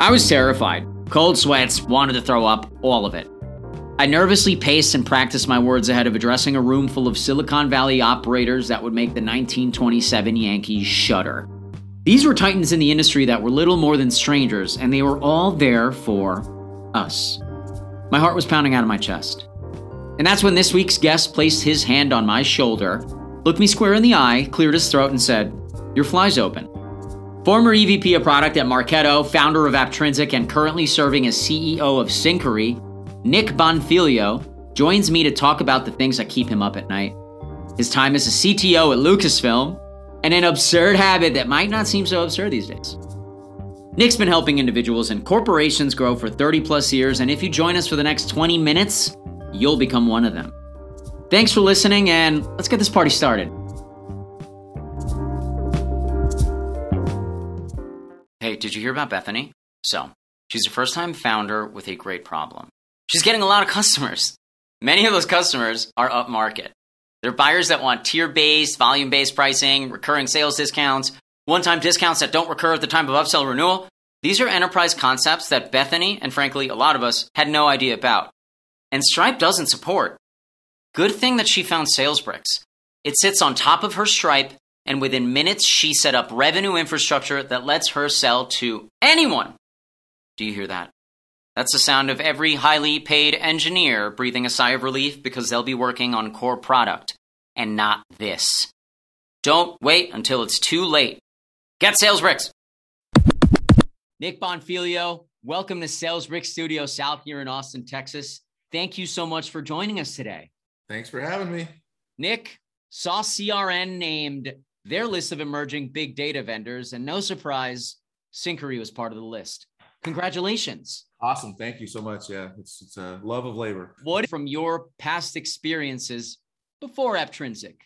I was terrified. Cold sweats, wanted to throw up, all of it. I nervously paced and practiced my words ahead of addressing a room full of Silicon Valley operators that would make the 1927 Yankees shudder. These were titans in the industry that were little more than strangers, and they were all there for us. My heart was pounding out of my chest. And that's when this week's guest placed his hand on my shoulder, looked me square in the eye, cleared his throat, and said, Your fly's open. Former EVP of product at Marketo, founder of Aptrinsic, and currently serving as CEO of Syncari, Nick Bonfiglio joins me to talk about the things that keep him up at night. His time as a CTO at Lucasfilm, and an absurd habit that might not seem so absurd these days. Nick's been helping individuals and corporations grow for 30 plus years, and if you join us for the next 20 minutes, you'll become one of them. Thanks for listening, and let's get this party started. Did you hear about Bethany? So, she's a first time founder with a great problem. She's getting a lot of customers. Many of those customers are upmarket. They're buyers that want tier based, volume based pricing, recurring sales discounts, one time discounts that don't recur at the time of upsell renewal. These are enterprise concepts that Bethany, and frankly, a lot of us, had no idea about. And Stripe doesn't support. Good thing that she found SalesBricks. It sits on top of her Stripe, and within minutes, she set up revenue infrastructure that lets her sell to anyone. Do you hear that? That's the sound of every highly paid engineer breathing a sigh of relief because they'll be working on core product and not this. Don't wait until it's too late. Get SalesBricks. Nick Bonfiglio, welcome to Sales SalesBricks Studio South here in Austin, Texas. Thank you so much for joining us today. Thanks for having me. Nick, saw CRN named their list of emerging big data vendors, and no surprise, Syncari was part of the list. Congratulations. Awesome. Thank you so much. Yeah, it's, it's a love of labor. What from your past experiences before Aptrinsic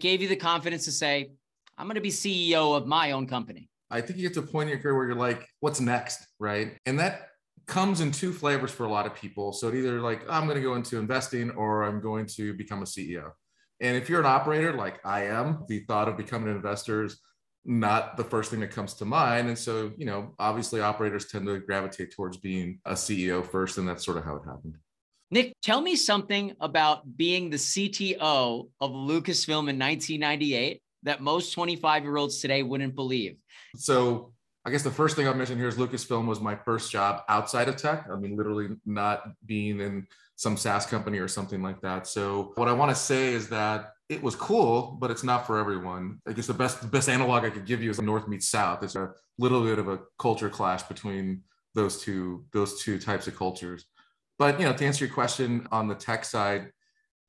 gave you the confidence to say, I'm going to be CEO of my own company? I think you get to a point in your career where you're like, what's next? Right. And that comes in two flavors for a lot of people. So it either like, I'm going to go into investing or I'm going to become a CEO. And if you're an operator like I am, the thought of becoming an investor is not the first thing that comes to mind. And so, you know, obviously operators tend to gravitate towards being a CEO first, and that's sort of how it happened. Nick, tell me something about being the CTO of Lucasfilm in 1998 that most 25 year olds today wouldn't believe. So, I guess the first thing I'll mention here is Lucasfilm was my first job outside of tech. I mean, literally not being in some SaaS company or something like that. So, what I want to say is that it was cool, but it's not for everyone. I guess the best the best analog I could give you is North meets South. It's a little bit of a culture clash between those two those two types of cultures. But you know, to answer your question on the tech side,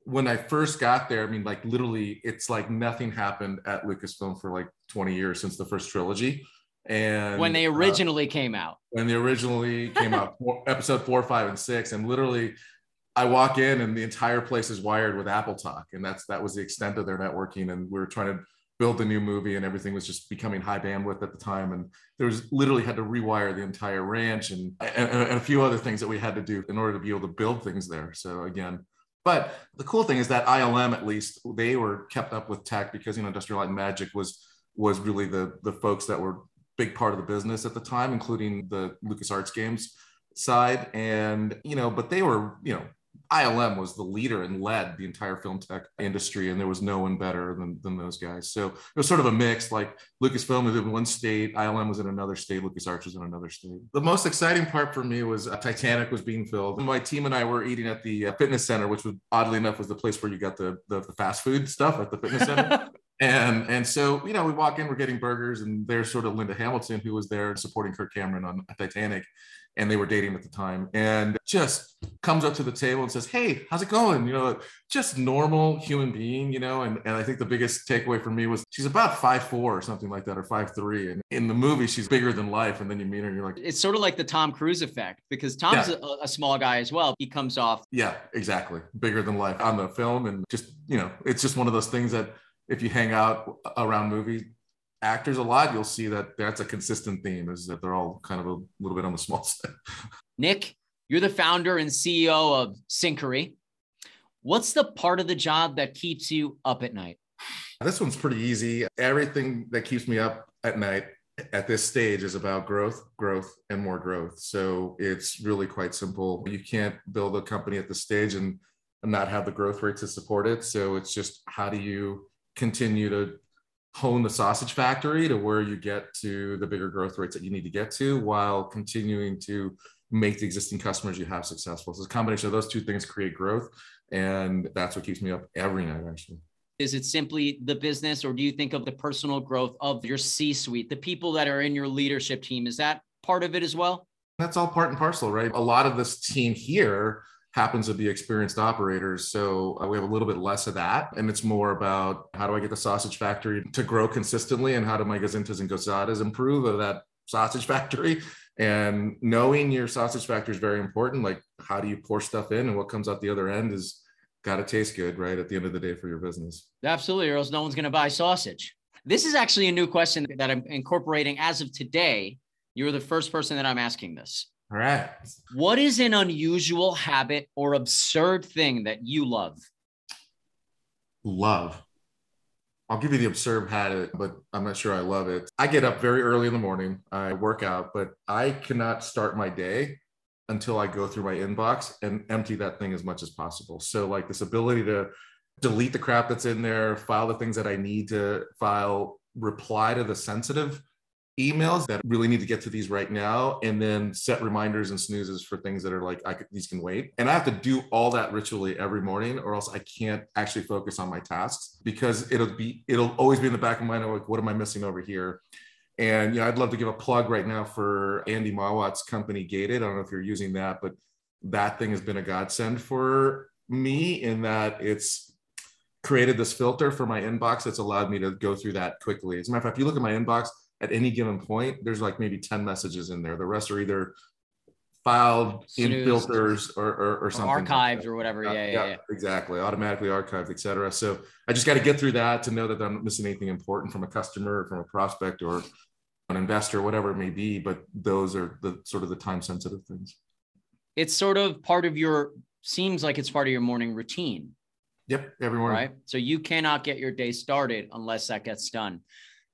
when I first got there, I mean, like literally, it's like nothing happened at Lucasfilm for like 20 years since the first trilogy. And when they uh, originally uh, came out, when they originally came out, four, episode four, five, and six, and literally I walk in and the entire place is wired with AppleTalk, and that's that was the extent of their networking. And we were trying to build the new movie, and everything was just becoming high bandwidth at the time. And there was literally had to rewire the entire ranch and, and, and a few other things that we had to do in order to be able to build things there. So again, but the cool thing is that ILM at least they were kept up with tech because you know Industrial Light and Magic was was really the the folks that were big part of the business at the time, including the LucasArts games side. And you know, but they were you know ILM was the leader and led the entire film tech industry, and there was no one better than, than those guys. So it was sort of a mix. Like Lucasfilm was in one state, ILM was in another state, LucasArts was in another state. The most exciting part for me was uh, Titanic was being filmed. My team and I were eating at the uh, fitness center, which was oddly enough was the place where you got the, the, the fast food stuff at the fitness center. And and so you know we walk in, we're getting burgers, and there's sort of Linda Hamilton who was there supporting Kirk Cameron on Titanic, and they were dating at the time and just comes up to the table and says hey how's it going? You know just normal human being you know and, and i think the biggest takeaway for me was she's about five four or something like that or five three and in the movie she's bigger than life and then you meet her and you're like it's sort of like the tom cruise effect because tom's yeah. a, a small guy as well. He comes off yeah exactly. Bigger than life on the film and just you know it's just one of those things that if you hang out around movies actors a lot, you'll see that that's a consistent theme is that they're all kind of a little bit on the small side. Nick, you're the founder and CEO of Syncari. What's the part of the job that keeps you up at night? This one's pretty easy. Everything that keeps me up at night at this stage is about growth, growth, and more growth. So it's really quite simple. You can't build a company at this stage and, and not have the growth rate to support it. So it's just how do you continue to hone the sausage factory to where you get to the bigger growth rates that you need to get to while continuing to make the existing customers you have successful. So it's a combination of those two things create growth. And that's what keeps me up every night, actually. Is it simply the business, or do you think of the personal growth of your C suite, the people that are in your leadership team? Is that part of it as well? That's all part and parcel, right? A lot of this team here happens to be experienced operators. So uh, we have a little bit less of that. And it's more about how do I get the sausage factory to grow consistently and how do my gazintas and gozadas improve of that sausage factory? And knowing your sausage factory is very important. Like, how do you pour stuff in and what comes out the other end is got to taste good, right? At the end of the day for your business. Absolutely, or else no one's going to buy sausage. This is actually a new question that I'm incorporating as of today. You're the first person that I'm asking this. All right. What is an unusual habit or absurd thing that you love? Love. I'll give you the absurd habit, but I'm not sure I love it. I get up very early in the morning. I work out, but I cannot start my day until I go through my inbox and empty that thing as much as possible. So, like this ability to delete the crap that's in there, file the things that I need to file, reply to the sensitive emails that really need to get to these right now, and then set reminders and snoozes for things that are like, I could, these can wait. And I have to do all that ritually every morning, or else I can't actually focus on my tasks because it'll be, it'll always be in the back of my mind, like, what am I missing over here? And you know, I'd love to give a plug right now for Andy Mowat's company Gated. I don't know if you're using that, but that thing has been a godsend for me in that it's created this filter for my inbox that's allowed me to go through that quickly. As a matter of fact, if you look at my inbox at any given point, there's like maybe 10 messages in there. The rest are either filed in filters or, or, or something. Or archived like or whatever. Yeah, yeah, yeah, yeah, Exactly. Automatically archived, etc. So I just got to get through that to know that I'm not missing anything important from a customer, from a prospect, or an investor, whatever it may be. But those are the sort of the time sensitive things. It's sort of part of your, seems like it's part of your morning routine. Yep. Every morning. Right. So you cannot get your day started unless that gets done.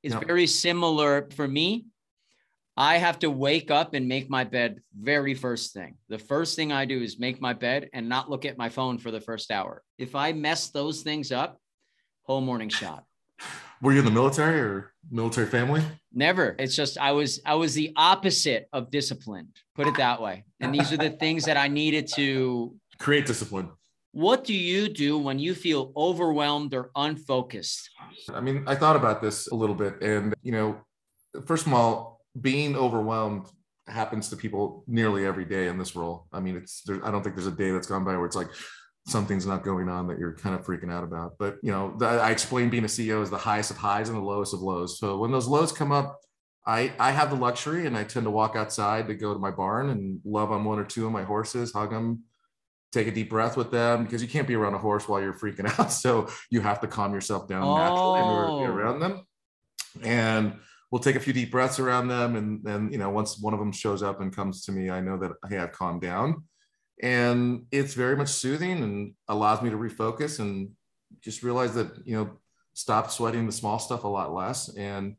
It's yep. very similar for me. I have to wake up and make my bed very first thing. The first thing I do is make my bed and not look at my phone for the first hour. If I mess those things up, whole morning shot. Were you in the military or military family? Never. It's just I was I was the opposite of disciplined. Put it that way. And these are the things that I needed to create discipline. What do you do when you feel overwhelmed or unfocused? I mean, I thought about this a little bit and you know, first of all, being overwhelmed happens to people nearly every day in this role. I mean, it's there, I don't think there's a day that's gone by where it's like something's not going on that you're kind of freaking out about. But you know, the, I explain being a CEO is the highest of highs and the lowest of lows. So when those lows come up, I I have the luxury and I tend to walk outside to go to my barn and love on one or two of my horses, hug them, take a deep breath with them because you can't be around a horse while you're freaking out. So you have to calm yourself down oh. naturally in order to be oh. around them. And we'll take a few deep breaths around them. And then, you know, once one of them shows up and comes to me, I know that, hey, I've calmed down and it's very much soothing and allows me to refocus and just realize that you know stop sweating the small stuff a lot less and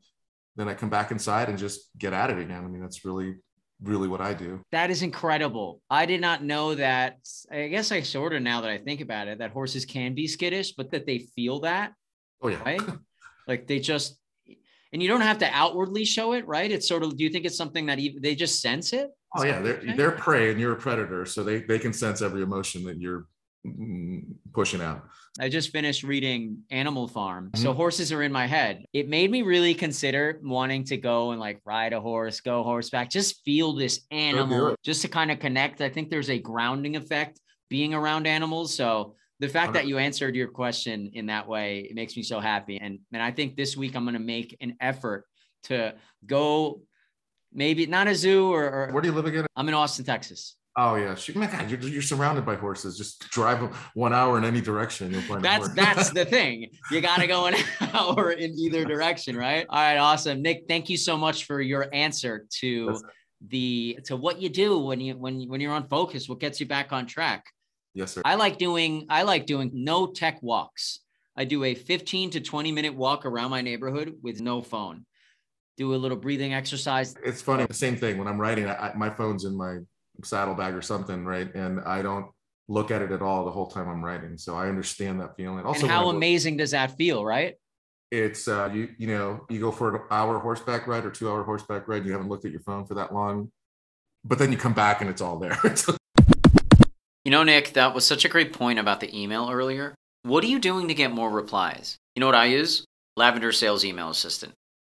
then i come back inside and just get at it again i mean that's really really what i do. That is incredible. I did not know that i guess i sort of now that i think about it that horses can be skittish but that they feel that oh yeah. right? Like they just and you don't have to outwardly show it right? It's sort of do you think it's something that even they just sense it? Oh yeah, they're they're prey and you're a predator, so they they can sense every emotion that you're pushing out. I just finished reading Animal Farm. Mm-hmm. So horses are in my head. It made me really consider wanting to go and like ride a horse, go horseback, just feel this animal, just to kind of connect. I think there's a grounding effect being around animals. So the fact that you answered your question in that way, it makes me so happy. And and I think this week I'm going to make an effort to go maybe not a zoo or, or, where do you live again? I'm in Austin, Texas. Oh yeah, my God, you're, you're surrounded by horses. Just drive one hour in any direction. You'll find that's that's the thing. You got to go an hour in either direction, right? All right, awesome, Nick. Thank you so much for your answer to that's the to what you do when you when when you're on focus. What gets you back on track? Yes, sir. I like doing I like doing no tech walks. I do a 15 to 20 minute walk around my neighborhood with no phone do a little breathing exercise. It's funny. The same thing when I'm writing, I, my phone's in my saddlebag or something, right? And I don't look at it at all the whole time I'm writing. So I understand that feeling. Also, and how amazing does that feel, right? It's uh, you you know you go for an hour horseback ride or two hour horseback ride. You haven't looked at your phone for that long, but then you come back and it's all there. you know, Nick, that was such a great point about the email earlier. What are you doing to get more replies? You know what I use? Lavender Sales Email Assistant.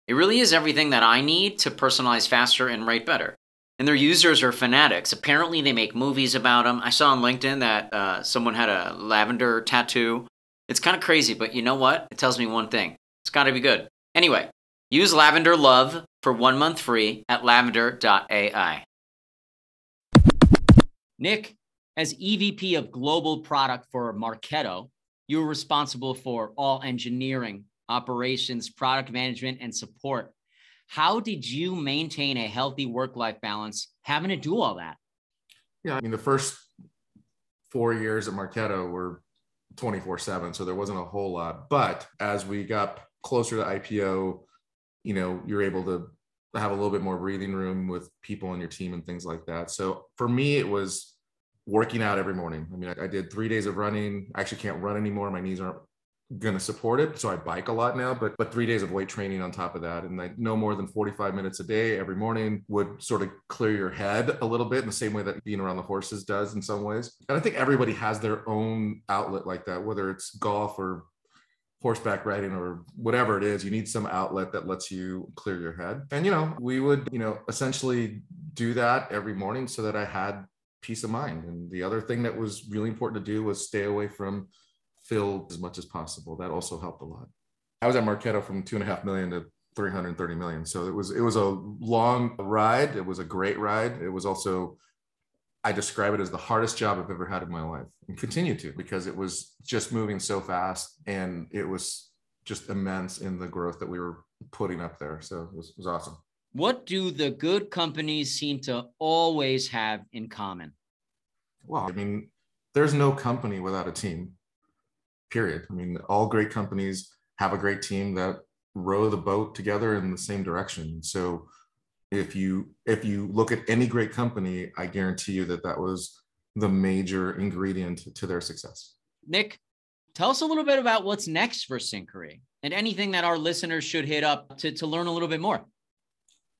It really is everything that I need to personalize faster and write better. And their users are fanatics. Apparently, they make movies about them. I saw on LinkedIn that uh, someone had a lavender tattoo. It's kind of crazy, but you know what? It tells me one thing it's got to be good. Anyway, use Lavender Love for one month free at lavender.ai. Nick, as EVP of Global Product for Marketo, you're responsible for all engineering, operations, product management, and support. How did you maintain a healthy work life balance having to do all that? Yeah, I mean, the first four years at Marketo were 24 7, so there wasn't a whole lot. But as we got closer to IPO, you know, you're able to have a little bit more breathing room with people on your team and things like that. So for me, it was working out every morning. I mean, I, I did three days of running. I actually can't run anymore. My knees aren't going to support it. So I bike a lot now, but but three days of weight training on top of that, and like no more than 45 minutes a day every morning would sort of clear your head a little bit in the same way that being around the horses does in some ways. And I think everybody has their own outlet like that, whether it's golf or horseback riding or whatever it is you need some outlet that lets you clear your head and you know we would you know essentially do that every morning so that i had peace of mind and the other thing that was really important to do was stay away from filled as much as possible that also helped a lot i was at marketo from two and a half million to 330 million so it was it was a long ride it was a great ride it was also I describe it as the hardest job I've ever had in my life and continue to because it was just moving so fast and it was just immense in the growth that we were putting up there. So it was, it was awesome. What do the good companies seem to always have in common? Well, I mean, there's no company without a team, period. I mean, all great companies have a great team that row the boat together in the same direction. So if you if you look at any great company i guarantee you that that was the major ingredient to their success nick tell us a little bit about what's next for syncari and anything that our listeners should hit up to, to learn a little bit more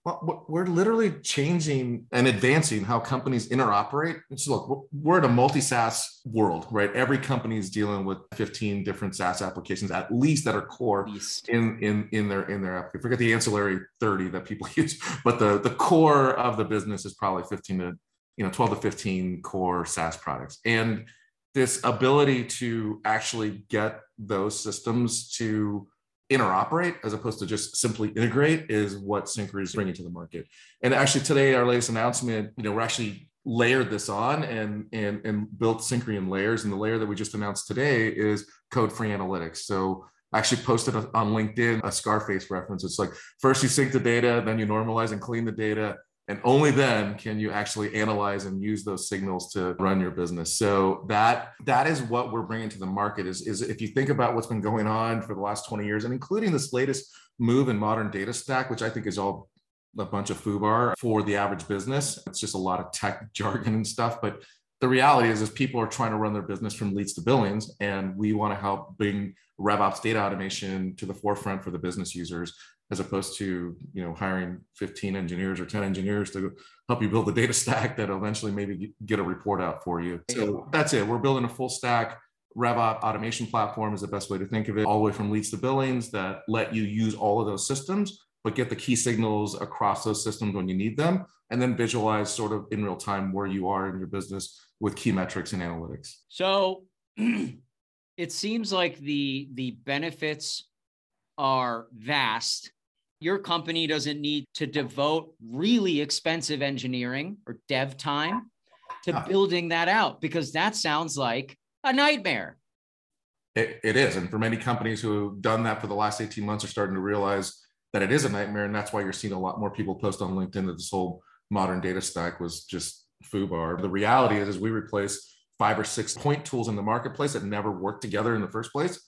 well, we're literally changing and advancing how companies interoperate. Look, we're in a multi-SaaS world, right? Every company is dealing with 15 different SaaS applications, at least that are core in in in their in their app. Forget the ancillary 30 that people use, but the the core of the business is probably 15 to you know 12 to 15 core SaaS products. And this ability to actually get those systems to interoperate as opposed to just simply integrate is what Syncari is bringing to the market. And actually today, our latest announcement, you know, we're actually layered this on and and and built Syncari in layers. And the layer that we just announced today is code free analytics. So actually posted on LinkedIn a Scarface reference. It's like first you sync the data, then you normalize and clean the data, and only then can you actually analyze and use those signals to run your business. So that that is what we're bringing to the market is, is if you think about what's been going on for the last 20 years and including this latest move in modern data stack which i think is all a bunch of foobar for the average business. It's just a lot of tech jargon and stuff but the reality is, is people are trying to run their business from leads to billings, and we want to help bring RevOps data automation to the forefront for the business users as opposed to you know hiring 15 engineers or 10 engineers to help you build the data stack that eventually maybe get a report out for you. So that's it. We're building a full stack RevOps automation platform is the best way to think of it all the way from leads to billings that let you use all of those systems but get the key signals across those systems when you need them and then visualize sort of in real time where you are in your business with key metrics and analytics. So it seems like the the benefits are vast your company doesn't need to devote really expensive engineering or dev time to building that out because that sounds like a nightmare. It, it is. And for many companies who have done that for the last 18 months are starting to realize that it is a nightmare. And that's why you're seeing a lot more people post on LinkedIn that this whole modern data stack was just foobar. The reality is, is we replace five or six point tools in the marketplace that never worked together in the first place.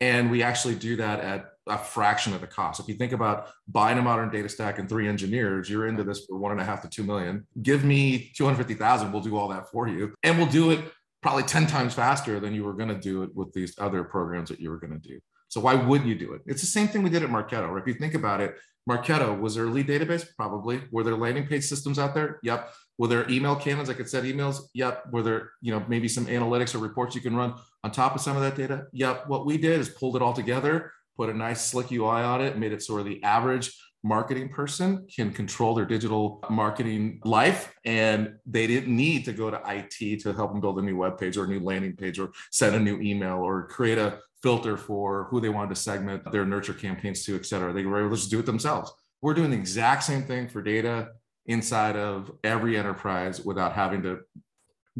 And we actually do that at a fraction of the cost. If you think about buying a modern data stack and three engineers, you're into this for one and a half to two million. Give me 250,000, we'll do all that for you. And we'll do it probably 10 times faster than you were going to do it with these other programs that you were going to do. So why wouldn't you do it? It's the same thing we did at Marketo. Right? If you think about it, Marketo was there a lead database? Probably. Were there landing page systems out there? Yep. Were there email cannons? I could set emails. Yep. Were there, you know, maybe some analytics or reports you can run on top of some of that data? Yep. What we did is pulled it all together, put a nice slick UI on it, made it so the average marketing person can control their digital marketing life and they didn't need to go to IT to help them build a new web page or a new landing page or send a new email or create a filter for who they wanted to segment their nurture campaigns to, et cetera. They were able to just do it themselves. We're doing the exact same thing for data inside of every enterprise without having to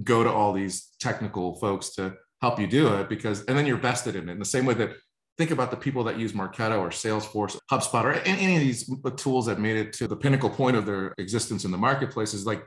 go to all these technical folks to help you do it because and then you're vested in it in the same way that think about the people that use Marketo or Salesforce, HubSpot, or any of these tools that made it to the pinnacle point of their existence in the marketplace is like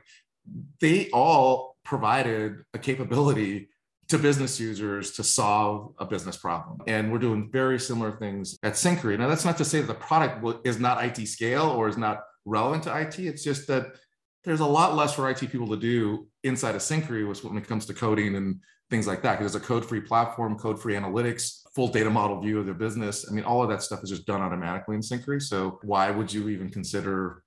they all provided a capability to business users to solve a business problem. And we're doing very similar things at Syncari. Now, that's not to say that the product is not IT scale or is not relevant to IT. It's just that there's a lot less for IT people to do inside of Syncari when it comes to coding and things like that. Because there's a code-free platform, code-free analytics, full data model view of their business. I mean, all of that stuff is just done automatically in Syncari. So why would you even consider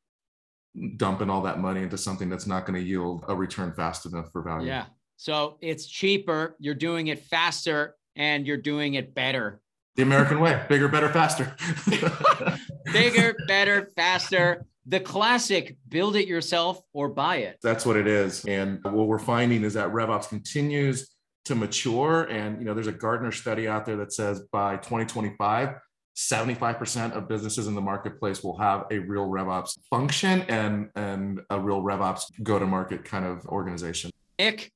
dumping all that money into something that's not going to yield a return fast enough for value? Yeah. So it's cheaper, you're doing it faster, and you're doing it better. The American way bigger, better, faster. bigger, better, faster. The classic build it yourself or buy it. That's what it is. And what we're finding is that RevOps continues to mature. And you know, there's a Gartner study out there that says by 2025, 75% of businesses in the marketplace will have a real RevOps function and, and a real RevOps go-to-market kind of organization. Nick,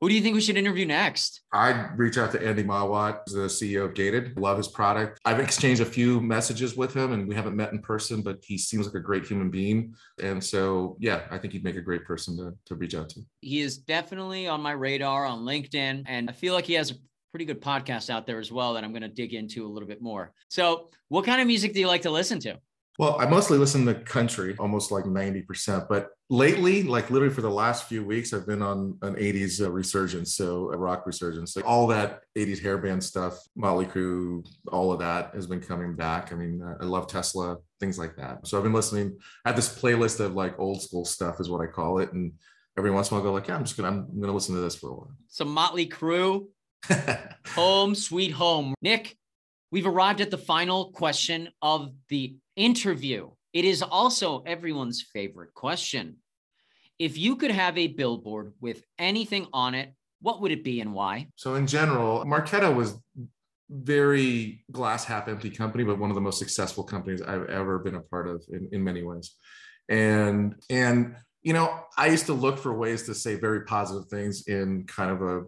who do you think we should interview next? I'd reach out to Andy Mowat, the CEO of Gated. Love his product. I've exchanged a few messages with him and we haven't met in person, but he seems like a great human being. And so, yeah, I think he'd make a great person to, to reach out to. He is definitely on my radar on LinkedIn. And I feel like he has a pretty good podcast out there as well that I'm going to dig into a little bit more. So, what kind of music do you like to listen to? Well, I mostly listen to country, almost like 90%. But lately, like literally for the last few weeks, I've been on an 80s uh, resurgence. So a rock resurgence. Like all that 80s hairband stuff, Motley Crue, all of that has been coming back. I mean, I love Tesla, things like that. So I've been listening. I have this playlist of like old school stuff, is what I call it. And every once in a while, I go like, yeah, I'm just gonna, I'm gonna listen to this for a while. So Motley Crue, home sweet home. Nick, we've arrived at the final question of the interview. It is also everyone's favorite question. If you could have a billboard with anything on it, what would it be and why? So, in general, Marketo was very glass half empty company, but one of the most successful companies I've ever been a part of in, in many ways. And and you know, I used to look for ways to say very positive things in kind of a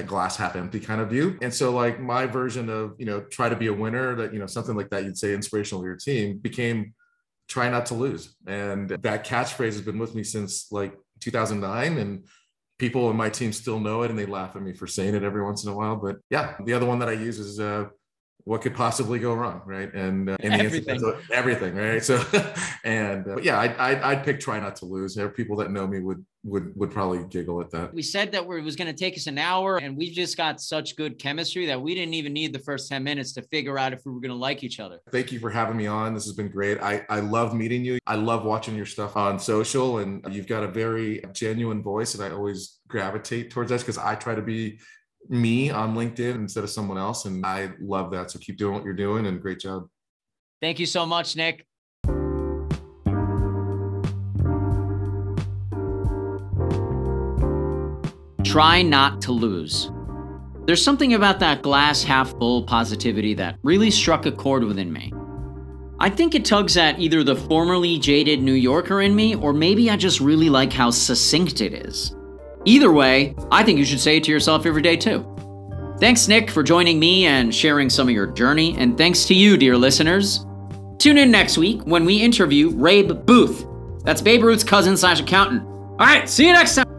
glass half empty kind of view. And so like my version of, you know, try to be a winner that, you know, something like that you'd say inspirational to your team became try not to lose. And that catchphrase has been with me since like 2009 and people in my team still know it and they laugh at me for saying it every once in a while. But yeah, the other one that I use is uh, what could possibly go wrong, right? And, uh, and everything, everything, right? So, and uh, yeah, I, I, I'd pick try not to lose. There are people that know me would would would probably giggle at that. We said that it was going to take us an hour, and we've just got such good chemistry that we didn't even need the first ten minutes to figure out if we were going to like each other. Thank you for having me on. This has been great. I I love meeting you. I love watching your stuff on social, and you've got a very genuine voice, and I always gravitate towards that because I try to be me on LinkedIn instead of someone else. And I love that. So keep doing what you're doing and great job. Thank you so much, Nick. Try not to lose. There's something about that glass half full positivity that really struck a chord within me. I think it tugs at either the formerly jaded New Yorker in me, or maybe I just really like how succinct it is. Either way, I think you should say it to yourself every day too. Thanks, Nick, for joining me and sharing some of your journey, and thanks to you, dear listeners. Tune in next week when we interview Rabe Booth. That's Babe Ruth's cousin slash accountant. All right, see you next time.